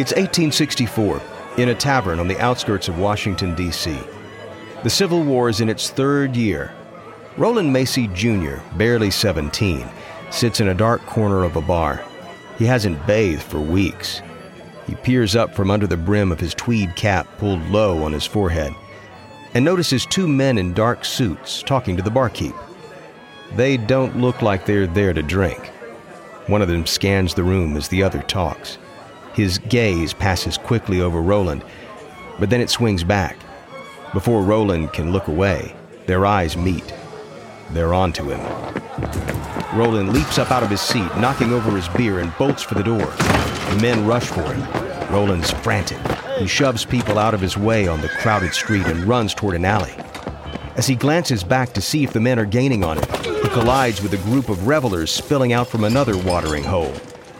It's 1864 in a tavern on the outskirts of Washington, D.C. The Civil War is in its third year. Roland Macy Jr., barely 17, sits in a dark corner of a bar. He hasn't bathed for weeks. He peers up from under the brim of his tweed cap pulled low on his forehead and notices two men in dark suits talking to the barkeep. They don't look like they're there to drink. One of them scans the room as the other talks. His gaze passes quickly over Roland, but then it swings back. Before Roland can look away, their eyes meet. They're onto him. Roland leaps up out of his seat, knocking over his beer, and bolts for the door. The men rush for him. Roland's frantic. He shoves people out of his way on the crowded street and runs toward an alley. As he glances back to see if the men are gaining on him, he collides with a group of revelers spilling out from another watering hole.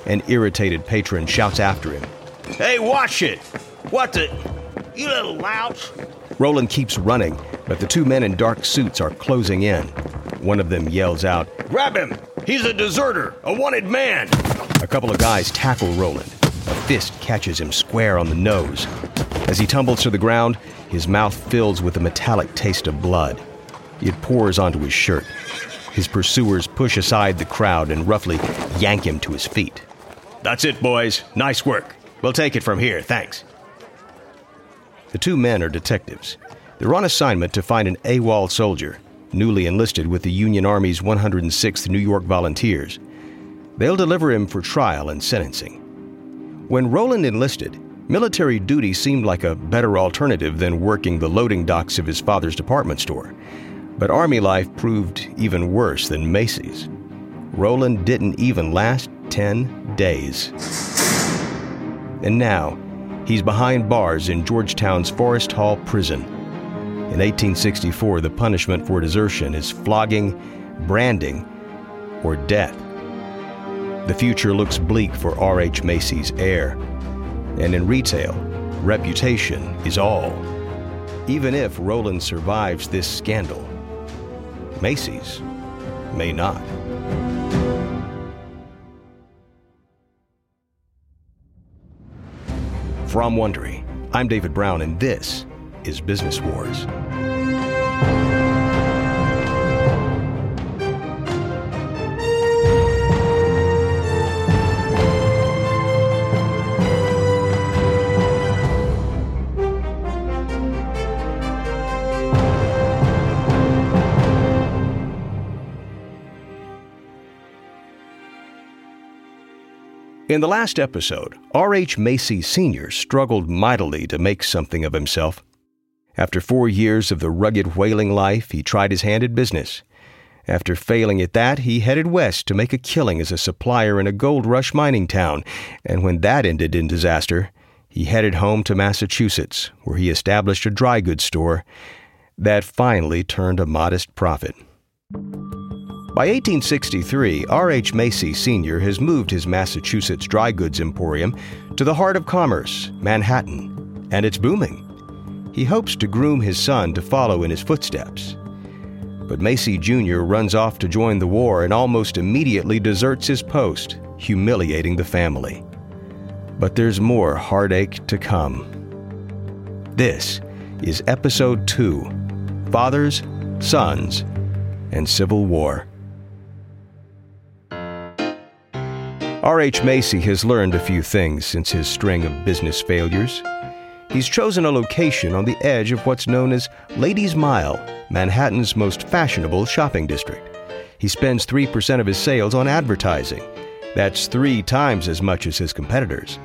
An irritated patron shouts after him. Hey, watch it! What the? You little louse! Roland keeps running, but the two men in dark suits are closing in. One of them yells out, Grab him! He's a deserter, a wanted man! A couple of guys tackle Roland. A fist catches him square on the nose. As he tumbles to the ground, his mouth fills with a metallic taste of blood. It pours onto his shirt. His pursuers push aside the crowd and roughly yank him to his feet. That's it, boys. Nice work. We'll take it from here, thanks. The two men are detectives. They're on assignment to find an AWOL soldier, newly enlisted with the Union Army's 106th New York Volunteers. They'll deliver him for trial and sentencing. When Roland enlisted, military duty seemed like a better alternative than working the loading docks of his father's department store. But Army life proved even worse than Macy's. Roland didn't even last 10 days. And now, he's behind bars in Georgetown's Forest Hall prison. In 1864, the punishment for desertion is flogging, branding, or death. The future looks bleak for R.H. Macy's heir. And in retail, reputation is all. Even if Roland survives this scandal, Macy's may not. From Wondery, I'm David Brown, and this is Business Wars. In the last episode, R.H. Macy Sr. struggled mightily to make something of himself. After four years of the rugged whaling life, he tried his hand at business. After failing at that, he headed west to make a killing as a supplier in a gold rush mining town, and when that ended in disaster, he headed home to Massachusetts, where he established a dry goods store that finally turned a modest profit. By 1863, R.H. Macy Sr. has moved his Massachusetts dry goods emporium to the heart of commerce, Manhattan, and it's booming. He hopes to groom his son to follow in his footsteps. But Macy Jr. runs off to join the war and almost immediately deserts his post, humiliating the family. But there's more heartache to come. This is Episode 2 Fathers, Sons, and Civil War. R.H. Macy has learned a few things since his string of business failures. He's chosen a location on the edge of what's known as Ladies' Mile, Manhattan's most fashionable shopping district. He spends 3% of his sales on advertising. That's three times as much as his competitors.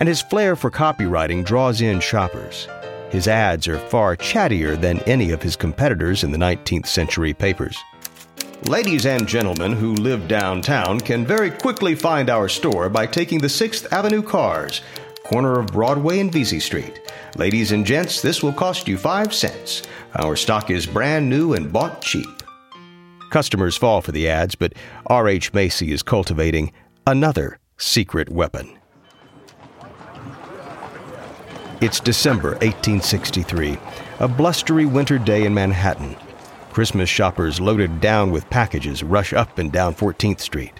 And his flair for copywriting draws in shoppers. His ads are far chattier than any of his competitors in the 19th century papers. Ladies and gentlemen who live downtown can very quickly find our store by taking the 6th Avenue cars, corner of Broadway and Vesey Street. Ladies and gents, this will cost you 5 cents. Our stock is brand new and bought cheap. Customers fall for the ads, but R.H. Macy is cultivating another secret weapon. It's December 1863, a blustery winter day in Manhattan. Christmas shoppers loaded down with packages rush up and down 14th Street.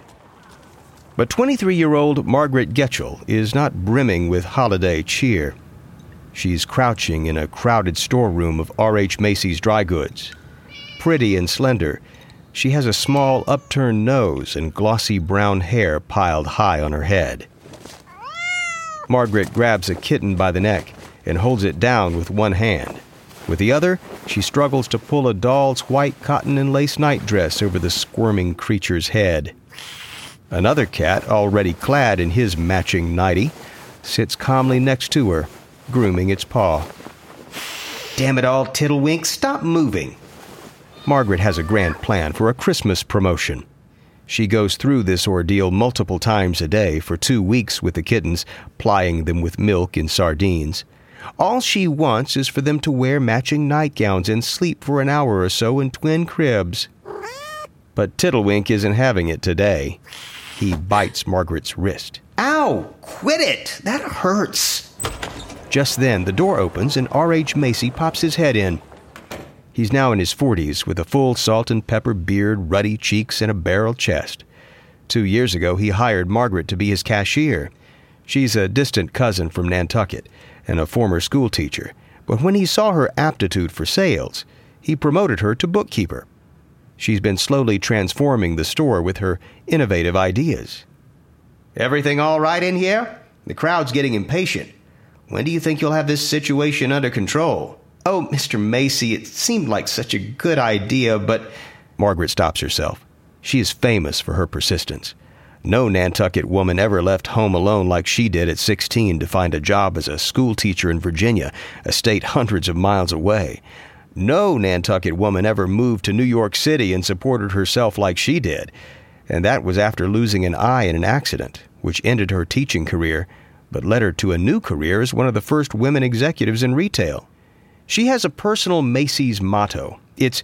But 23 year old Margaret Getchell is not brimming with holiday cheer. She's crouching in a crowded storeroom of R.H. Macy's dry goods. Pretty and slender, she has a small upturned nose and glossy brown hair piled high on her head. Margaret grabs a kitten by the neck and holds it down with one hand. With the other, she struggles to pull a doll's white cotton and lace nightdress over the squirming creature's head. Another cat, already clad in his matching nightie, sits calmly next to her, grooming its paw. Damn it all, Tiddlewink, stop moving. Margaret has a grand plan for a Christmas promotion. She goes through this ordeal multiple times a day for two weeks with the kittens, plying them with milk and sardines. All she wants is for them to wear matching nightgowns and sleep for an hour or so in twin cribs. But Tiddlewink isn't having it today. He bites Margaret's wrist. Ow! Quit it! That hurts! Just then, the door opens and R.H. Macy pops his head in. He's now in his 40s with a full salt and pepper beard, ruddy cheeks, and a barrel chest. Two years ago, he hired Margaret to be his cashier. She's a distant cousin from Nantucket and a former schoolteacher, but when he saw her aptitude for sales, he promoted her to bookkeeper. She's been slowly transforming the store with her innovative ideas. Everything all right in here? The crowd's getting impatient. When do you think you'll have this situation under control? Oh, Mr. Macy, it seemed like such a good idea, but. Margaret stops herself. She is famous for her persistence. No Nantucket woman ever left home alone like she did at 16 to find a job as a schoolteacher in Virginia, a state hundreds of miles away. No Nantucket woman ever moved to New York City and supported herself like she did. And that was after losing an eye in an accident, which ended her teaching career, but led her to a new career as one of the first women executives in retail. She has a personal Macy's motto. It's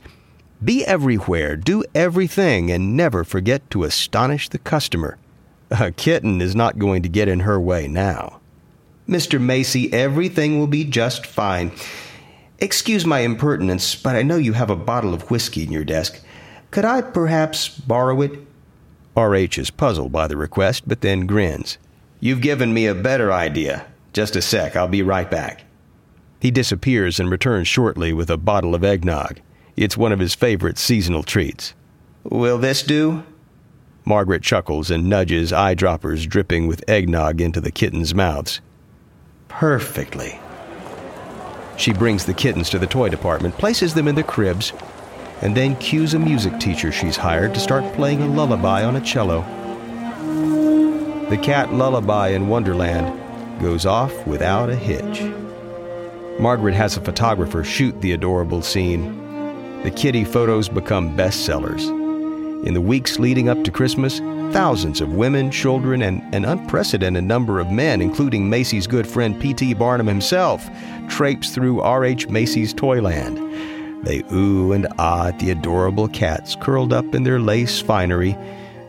be everywhere, do everything, and never forget to astonish the customer. A kitten is not going to get in her way now. Mr. Macy, everything will be just fine. Excuse my impertinence, but I know you have a bottle of whiskey in your desk. Could I perhaps borrow it? R.H. is puzzled by the request, but then grins. You've given me a better idea. Just a sec, I'll be right back. He disappears and returns shortly with a bottle of eggnog. It's one of his favorite seasonal treats. Will this do? Margaret chuckles and nudges eyedroppers dripping with eggnog into the kittens' mouths. Perfectly. She brings the kittens to the toy department, places them in the cribs, and then cues a music teacher she's hired to start playing a lullaby on a cello. The cat lullaby in Wonderland goes off without a hitch. Margaret has a photographer shoot the adorable scene the kitty photos become bestsellers. In the weeks leading up to Christmas, thousands of women, children, and an unprecedented number of men, including Macy's good friend P.T. Barnum himself, traipse through R.H. Macy's Toyland. They ooh and ah at the adorable cats curled up in their lace finery,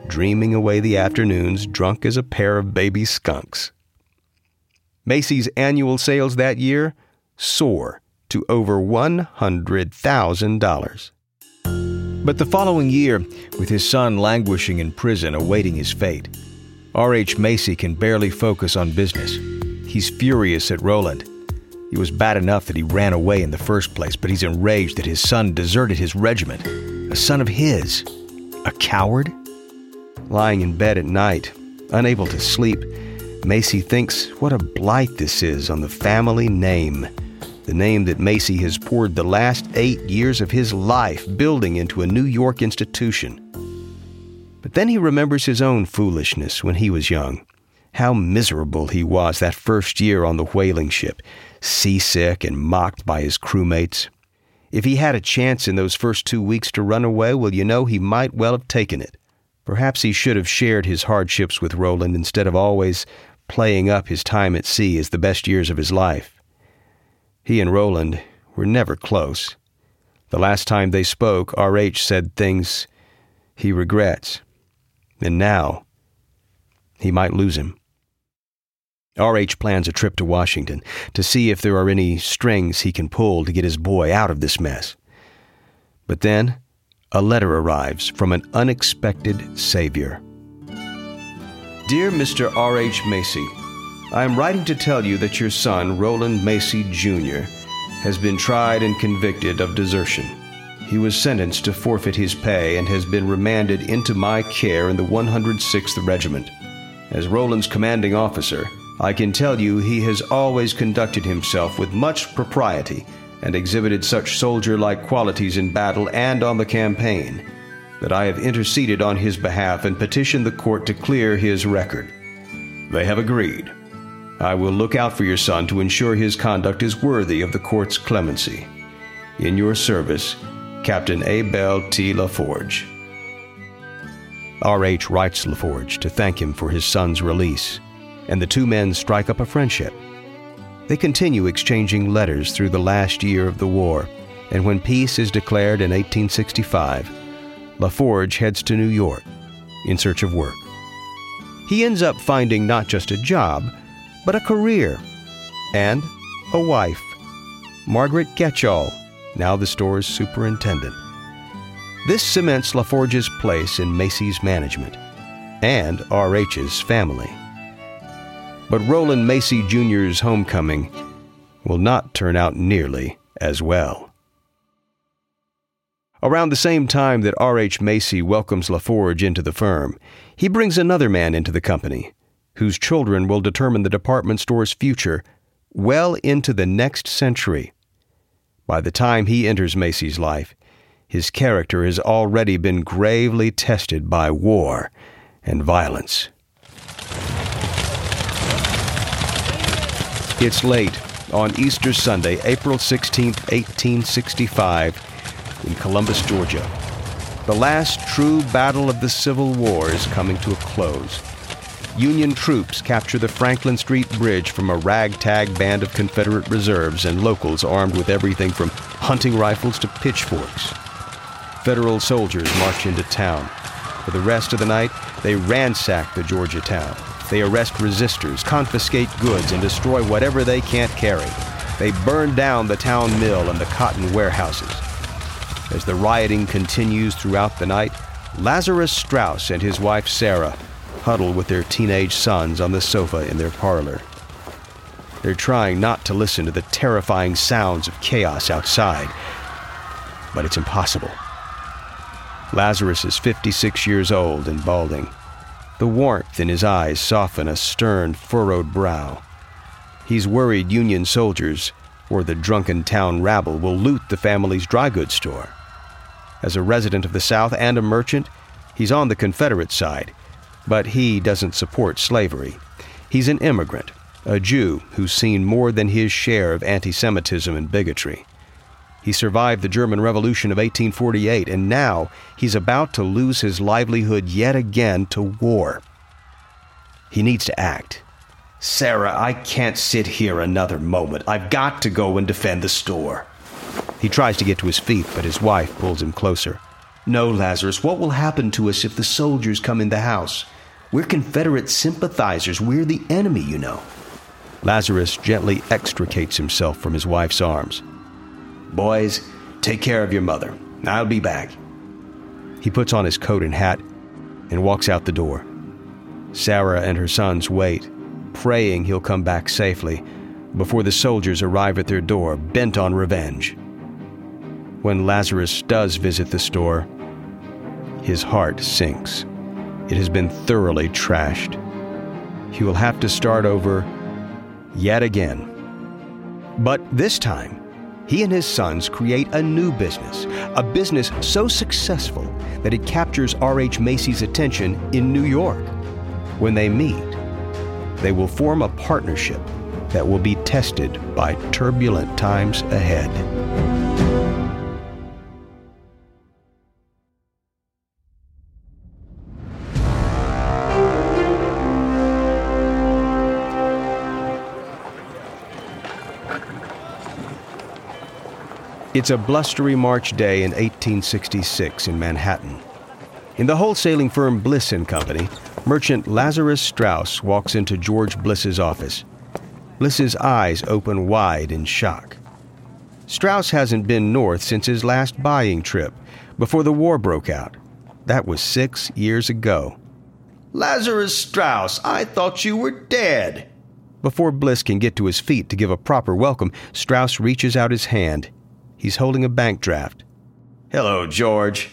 dreaming away the afternoons drunk as a pair of baby skunks. Macy's annual sales that year soar to over $100,000. But the following year, with his son languishing in prison awaiting his fate, R.H. Macy can barely focus on business. He's furious at Roland. It was bad enough that he ran away in the first place, but he's enraged that his son deserted his regiment. A son of his. A coward? Lying in bed at night, unable to sleep, Macy thinks what a blight this is on the family name the name that Macy has poured the last eight years of his life building into a New York institution. But then he remembers his own foolishness when he was young. How miserable he was that first year on the whaling ship, seasick and mocked by his crewmates. If he had a chance in those first two weeks to run away, well, you know, he might well have taken it. Perhaps he should have shared his hardships with Roland instead of always playing up his time at sea as the best years of his life. He and Roland were never close. The last time they spoke, R.H. said things he regrets. And now, he might lose him. R.H. plans a trip to Washington to see if there are any strings he can pull to get his boy out of this mess. But then, a letter arrives from an unexpected savior. Dear Mr. R.H. Macy, I am writing to tell you that your son, Roland Macy Jr., has been tried and convicted of desertion. He was sentenced to forfeit his pay and has been remanded into my care in the 106th Regiment. As Roland's commanding officer, I can tell you he has always conducted himself with much propriety and exhibited such soldier like qualities in battle and on the campaign that I have interceded on his behalf and petitioned the court to clear his record. They have agreed. I will look out for your son to ensure his conduct is worthy of the court's clemency. In your service, Captain Abiel T. LaForge. R.H. writes LaForge to thank him for his son's release, and the two men strike up a friendship. They continue exchanging letters through the last year of the war, and when peace is declared in 1865, LaForge heads to New York in search of work. He ends up finding not just a job, but a career and a wife, Margaret Getchell, now the store's superintendent. This cements LaForge's place in Macy's management and R.H.'s family. But Roland Macy Jr.'s homecoming will not turn out nearly as well. Around the same time that R.H. Macy welcomes LaForge into the firm, he brings another man into the company, whose children will determine the department store's future well into the next century. By the time he enters Macy's life, his character has already been gravely tested by war and violence. It's late on Easter Sunday, April 16, 1865, in Columbus, Georgia. The last true battle of the Civil War is coming to a close. Union troops capture the Franklin Street Bridge from a ragtag band of Confederate reserves and locals armed with everything from hunting rifles to pitchforks. Federal soldiers march into town. For the rest of the night, they ransack the Georgia town. They arrest resistors, confiscate goods, and destroy whatever they can't carry. They burn down the town mill and the cotton warehouses. As the rioting continues throughout the night, Lazarus Straus and his wife Sarah huddle with their teenage sons on the sofa in their parlor. They're trying not to listen to the terrifying sounds of chaos outside, but it's impossible. Lazarus is 56 years old and balding. The warmth in his eyes soften a stern, furrowed brow. He's worried Union soldiers or the drunken town rabble will loot the family's dry goods store. As a resident of the South and a merchant, he's on the Confederate side but he doesn't support slavery. He's an immigrant, a Jew who's seen more than his share of anti Semitism and bigotry. He survived the German Revolution of 1848, and now he's about to lose his livelihood yet again to war. He needs to act. Sarah, I can't sit here another moment. I've got to go and defend the store. He tries to get to his feet, but his wife pulls him closer. No, Lazarus, what will happen to us if the soldiers come in the house? We're Confederate sympathizers. We're the enemy, you know. Lazarus gently extricates himself from his wife's arms. Boys, take care of your mother. I'll be back. He puts on his coat and hat and walks out the door. Sarah and her sons wait, praying he'll come back safely before the soldiers arrive at their door, bent on revenge. When Lazarus does visit the store, his heart sinks. It has been thoroughly trashed. He will have to start over yet again. But this time, he and his sons create a new business, a business so successful that it captures R.H. Macy's attention in New York. When they meet, they will form a partnership that will be tested by turbulent times ahead. It's a blustery March day in 1866 in Manhattan. In the wholesaling firm Bliss and Company, merchant Lazarus Straus walks into George Bliss's office. Bliss's eyes open wide in shock. Straus hasn't been north since his last buying trip, before the war broke out. That was six years ago. Lazarus Straus, I thought you were dead. Before Bliss can get to his feet to give a proper welcome, Straus reaches out his hand. He's holding a bank draft. Hello, George.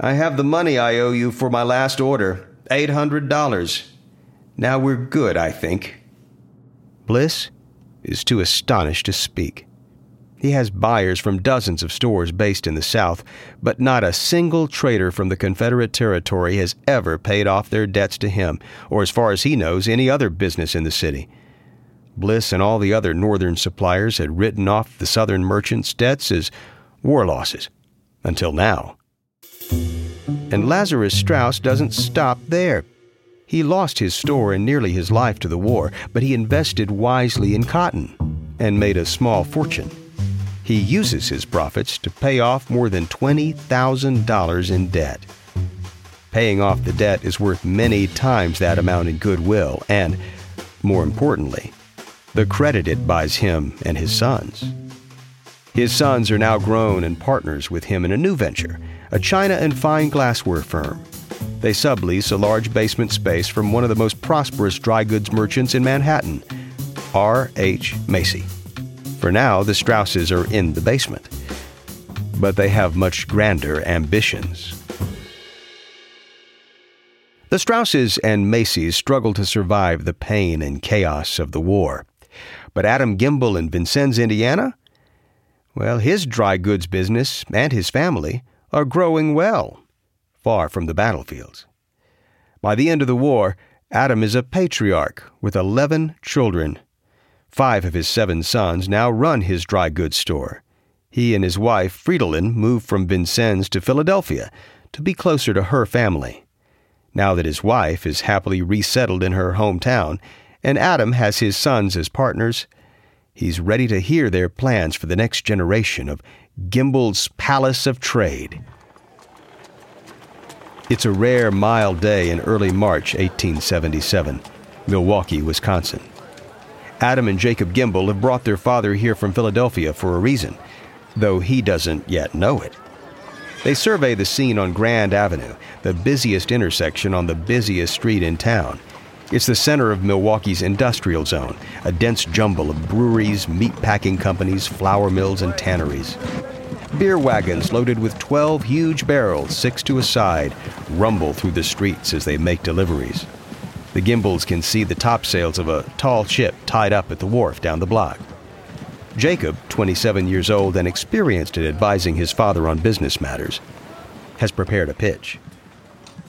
I have the money I owe you for my last order $800. Now we're good, I think. Bliss is too astonished to speak. He has buyers from dozens of stores based in the South, but not a single trader from the Confederate territory has ever paid off their debts to him, or as far as he knows, any other business in the city. Bliss and all the other northern suppliers had written off the southern merchants' debts as war losses. Until now. And Lazarus Straus doesn't stop there. He lost his store and nearly his life to the war, but he invested wisely in cotton and made a small fortune. He uses his profits to pay off more than $20,000 in debt. Paying off the debt is worth many times that amount in goodwill and, more importantly, the credit it buys him and his sons. His sons are now grown and partners with him in a new venture, a china and fine glassware firm. They sublease a large basement space from one of the most prosperous dry goods merchants in Manhattan, R.H. Macy. For now, the Strauses are in the basement, but they have much grander ambitions. The Strauses and Macys struggle to survive the pain and chaos of the war. But Adam Gimbel in Vincennes, Indiana? Well, his dry goods business and his family are growing well, far from the battlefields. By the end of the war, Adam is a patriarch with 11 children Five of his seven sons now run his dry goods store. He and his wife, Fridolin, moved from Vincennes to Philadelphia to be closer to her family. Now that his wife is happily resettled in her hometown and Adam has his sons as partners, he's ready to hear their plans for the next generation of Gimbel's Palace of Trade. It's a rare, mild day in early March 1877, Milwaukee, Wisconsin. Adam and Jacob Gimbel have brought their father here from Philadelphia for a reason, though he doesn't yet know it. They survey the scene on Grand Avenue, the busiest intersection on the busiest street in town. It's the center of Milwaukee's industrial zone, a dense jumble of breweries, meat packing companies, flour mills, and tanneries. Beer wagons loaded with 12 huge barrels, six to a side, rumble through the streets as they make deliveries. The Gimbels can see the topsails of a tall ship tied up at the wharf down the block. Jacob, 27 years old and experienced in advising his father on business matters, has prepared a pitch.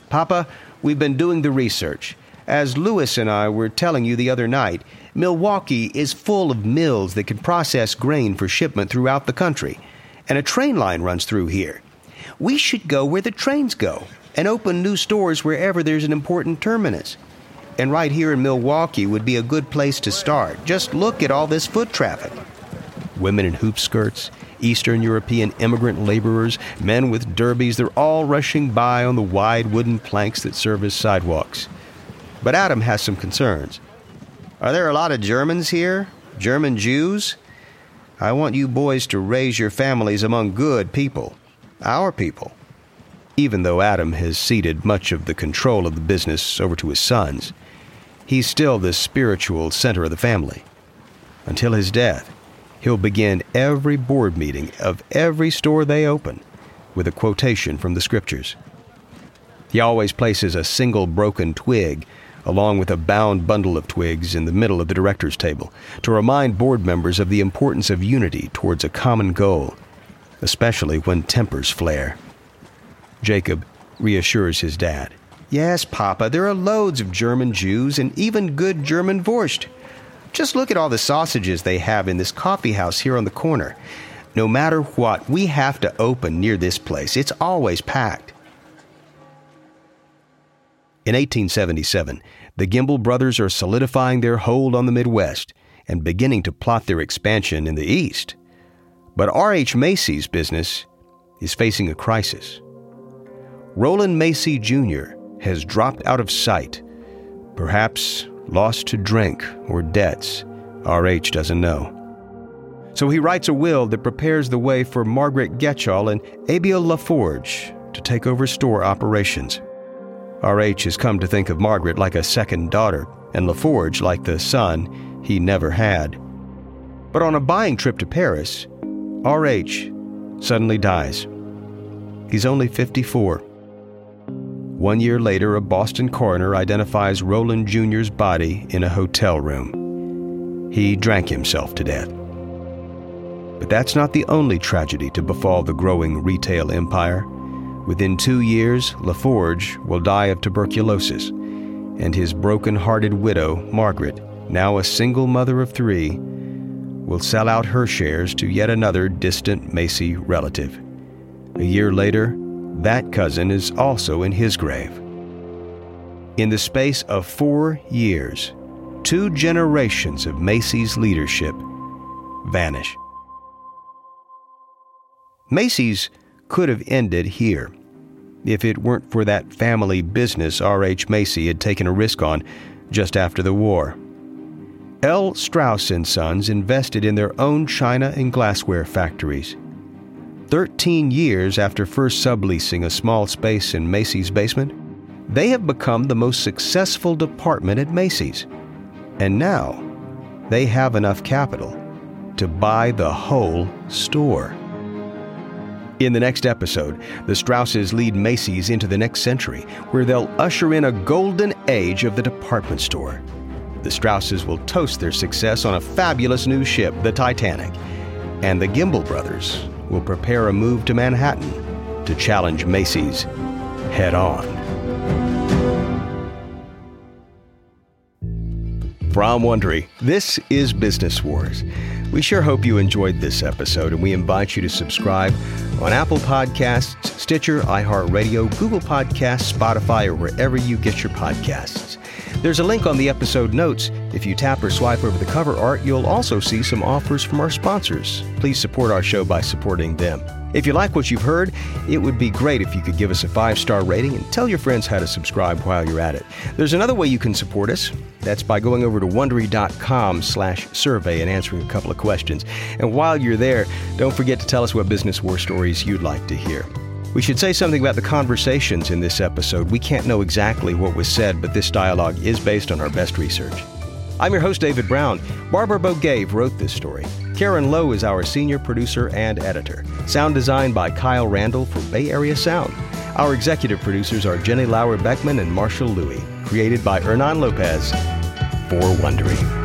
Papa, we've been doing the research. As Lewis and I were telling you the other night, Milwaukee is full of mills that can process grain for shipment throughout the country, and a train line runs through here. We should go where the trains go and open new stores wherever there's an important terminus. And right here in Milwaukee would be a good place to start. Just look at all this foot traffic. Women in hoop skirts, Eastern European immigrant laborers, men with derbies, they're all rushing by on the wide wooden planks that serve as sidewalks. But Adam has some concerns. Are there a lot of Germans here? German Jews? I want you boys to raise your families among good people, our people. Even though Adam has ceded much of the control of the business over to his sons, he's still the spiritual center of the family. Until his death, he'll begin every board meeting of every store they open with a quotation from the scriptures. He always places a single broken twig along with a bound bundle of twigs in the middle of the director's table to remind board members of the importance of unity towards a common goal, especially when tempers flare. Jacob reassures his dad. Yes, Papa, there are loads of German Jews and even good German Wurst. Just look at all the sausages they have in this coffee house here on the corner. No matter what, we have to open near this place. It's always packed. In 1877, the Gimbel brothers are solidifying their hold on the Midwest and beginning to plot their expansion in the East. But R.H. Macy's business is facing a crisis. Roland Macy Jr has dropped out of sight, perhaps lost to drink or debts. R.H. doesn't know. So he writes a will that prepares the way for Margaret Getchell and Abiel LaForge to take over store operations. R.H. has come to think of Margaret like a second daughter, and LaForge like the son he never had. But on a buying trip to Paris, R.H. suddenly dies. He's only 54. One year later, a Boston coroner identifies Roland Jr.'s body in a hotel room. He drank himself to death. But that's not the only tragedy to befall the growing retail empire. Within two years, LaForge will die of tuberculosis, and his broken hearted widow, Margaret, now a single mother of three, will sell out her shares to yet another distant Macy relative. A year later, that cousin is also in his grave. In the space of four years, two generations of Macy's leadership vanish. Macy's could have ended here if it weren't for that family business R.H. Macy had taken a risk on just after the war. L. Straus & Sons invested in their own china and glassware factories. Thirteen years after first subleasing a small space in Macy's basement, they have become the most successful department at Macy's. And now, they have enough capital to buy the whole store. In the next episode, the Strauses lead Macy's into the next century, where they'll usher in a golden age of the department store. The Strauses will toast their success on a fabulous new ship, the Titanic. And the Gimbel brothers will prepare a move to Manhattan to challenge Macy's head on. From Wondery, this is Business Wars. We sure hope you enjoyed this episode, and we invite you to subscribe on Apple Podcasts, Stitcher, iHeartRadio, Google Podcasts, Spotify, or wherever you get your podcasts. There's a link on the episode notes. If you tap or swipe over the cover art, you'll also see some offers from our sponsors. Please support our show by supporting them. If you like what you've heard, it would be great if you could give us a five star rating and tell your friends how to subscribe while you're at it. There's another way you can support us. That's by going over to wondery.com slash survey and answering a couple of questions. And while you're there, don't forget to tell us what business war stories you'd like to hear. We should say something about the conversations in this episode. We can't know exactly what was said, but this dialogue is based on our best research. I'm your host, David Brown. Barbara Bogaev wrote this story. Karen Lowe is our senior producer and editor. Sound design by Kyle Randall for Bay Area Sound. Our executive producers are Jenny Lauer Beckman and Marshall Lewy. Created by Hernan Lopez for Wondery.